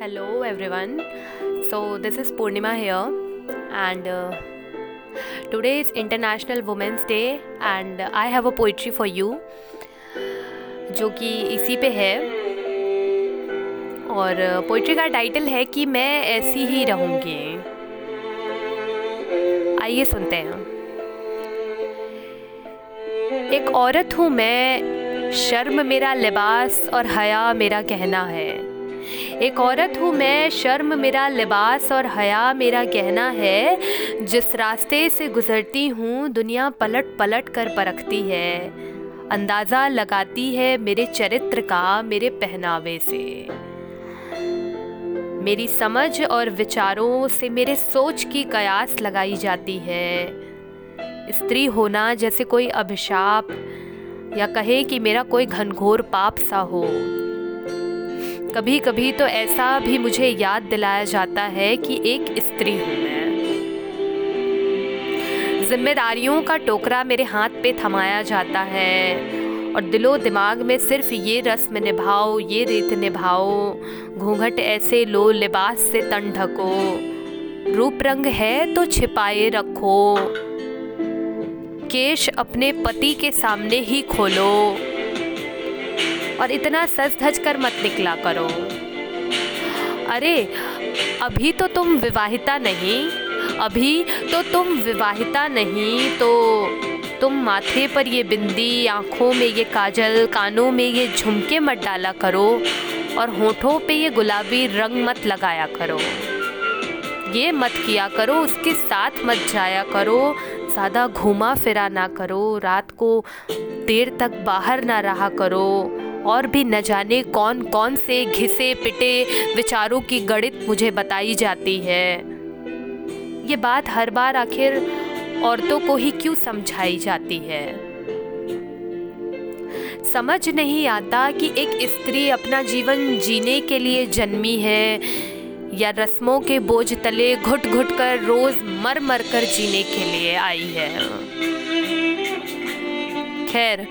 Hello everyone so this is Purnima here and today is international women's day and I have a poetry for you जो कि इसी पे है। और uh, poetry का title है कि मैं ऐसी ही रहूँगी। आइए सुनते हैं। एक औरत हूँ मैं, शर्म मेरा लिबास और हया मेरा कहना है। एक औरत हूँ मैं, शर्म मेरा, लिबास और हया मेरा कहना है। जिस रास्ते से गुज़रती हूँ, दुनिया पलट पलट कर परखती है। अंदाज़ा लगाती है मेरे चरित्र का, मेरे पहनावे से। मेरी समझ और विचारों से मेरे सोच की कयास लगाई जाती है। स्त्री होना जैसे कोई अभिशाप, या कहे कि मेरा कोई घनघोर पाप सा हो। कभी कभी तो ऐसा भी मुझे याद दिलाया जाता है कि एक स्त्री हूँ मैं। जिम्मेदारियों का टोकरा मेरे हाथ पे थमाया जाता है और दिलो दिमाग में सिर्फ़ ये रस्म निभाओ, ये रीत निभाओ, घूंघट ऐसे लो लिबास से तन ढको। रूप रंग है तो छिपाए रखो। केश अपने पति के सामने ही खोलो। और इतना सज धज कर मत निकला करो। अरे, अभी तो तुम विवाहिता नहीं, अभी तो तुम विवाहिता नहीं तो तुम माथे पर ये बिंदी, आँखों में ये काजल, कानों में ये झुमके मत डाला करो और होठों पे ये गुलाबी रंग मत लगाया करो। ये मत किया करो, उसके साथ मत जाया करो, ज़्यादा घूमा फिरा ना करो, रात को देर तक बाहर ना रहा करो। और भी न जाने कौन कौन से घिसे पिटे विचारों की गणित मुझे बताई जाती है। ये बात हर बार आखिर औरतों को ही क्यों समझाई जाती है? समझ नहीं आता कि एक स्त्री अपना जीवन जीने के लिए जन्मी है, या रस्मों के बोझ तले घुट घुट कर रोज मर मर कर जीने के लिए आई है। खैर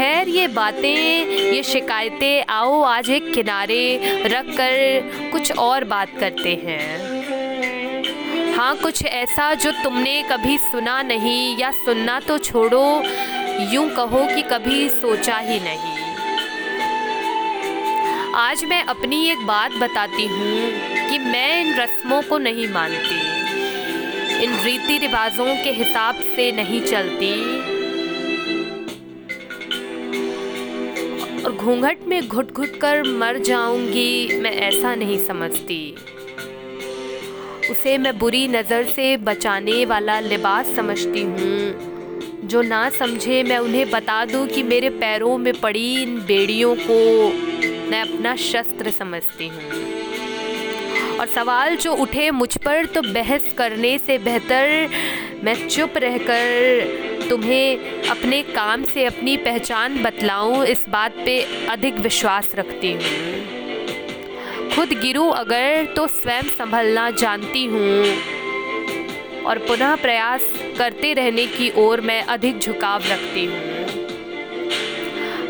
खैर, ये बातें, ये शिकायतें आओ आज एक किनारे रख कर कुछ और बात करते हैं। हाँ कुछ ऐसा जो तुमने कभी सुना नहीं या सुनना तो छोड़ो, यूँ कहो कि कभी सोचा ही नहीं। आज मैं अपनी एक बात बताती हूँ कि मैं इन रस्मों को नहीं मानती। इन रीति रिवाजों के हिसाब से नहीं चलती। घूंघट में घुट घुट कर मर जाऊँगी, मैं ऐसा नहीं समझती। उसे मैं बुरी नज़र से बचाने वाला लिबास समझती हूँ। जो ना समझे, मैं उन्हें बता दूँ कि मेरे पैरों में पड़ी इन बेड़ियों को मैं अपना शस्त्र समझती हूँ। और सवाल जो उठे मुझ पर तो बहस करने से बेहतर मैं चुप रहकर तुम्हें अपने काम से अपनी पहचान बतलाऊं, इस बात पे अधिक विश्वास रखती हूँ। खुद गिरूँ अगर तो स्वयं संभलना जानती हूँ और पुनः प्रयास करते रहने की ओर मैं अधिक झुकाव रखती हूँ।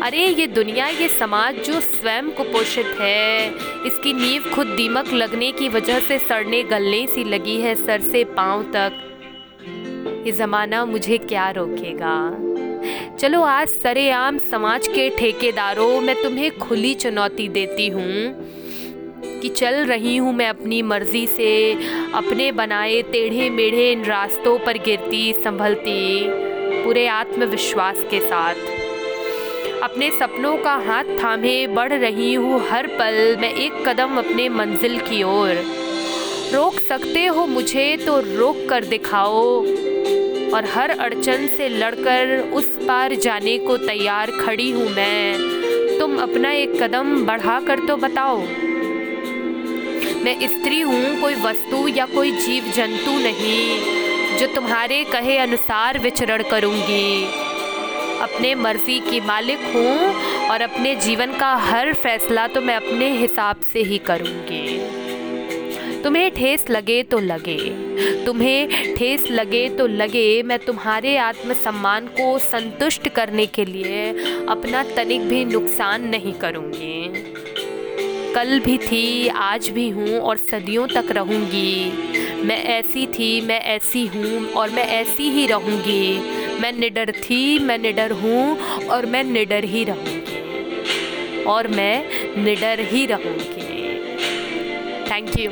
अरे, ये दुनिया, ये समाज जो स्वयं कुपोषित है, इसकी नींव खुद दीमक लगने की वजह से सड़ने, गलने सी लगी है सर से पाँव तक। ये ज़माना मुझे क्या रोकेगा? चलो आज सरेआम समाज के ठेकेदारों, मैं तुम्हें खुली चुनौती देती हूँ कि चल रही हूँ मैं अपनी मर्ज़ी से, अपने बनाए टेढ़े मेढ़े इन रास्तों पर गिरती, संभलती पूरे आत्मविश्वास के साथ। अपने सपनों का हाथ थामे, बढ़ रही हूँ हर पल, मैं एक कदम अपने मंजिल की ओर। रोक सकते हो मुझे तो रोक कर दिखाओ। और हर अड़चन से लड़कर उस पार जाने को तैयार खड़ी हूँ मैं। तुम अपना एक कदम बढ़ा कर तो बताओ। मैं स्त्री हूँ, कोई वस्तु या कोई जीव जंतु नहीं, जो तुम्हारे कहे अनुसार विचरण करूँगी। अपने मर्ज़ी की मालिक हूँ और अपने जीवन का हर फैसला तो मैं अपने हिसाब से ही करूँगी। तुम्हें ठेस लगे तो लगे। तुम्हें ठेस लगे तो लगे मैं तुम्हारे आत्मसम्मान को संतुष्ट करने के लिए अपना तनिक भी नुकसान नहीं करूँगी। कल भी थी, आज भी हूँ और सदियों तक रहूँगी। मैं ऐसी थी, मैं ऐसी हूँ और मैं ऐसी ही रहूँगी। मैं निडर थी, मैं निडर हूँ और मैं निडर ही रहूँगी। और मैं निडर ही रहूँगी। Thank you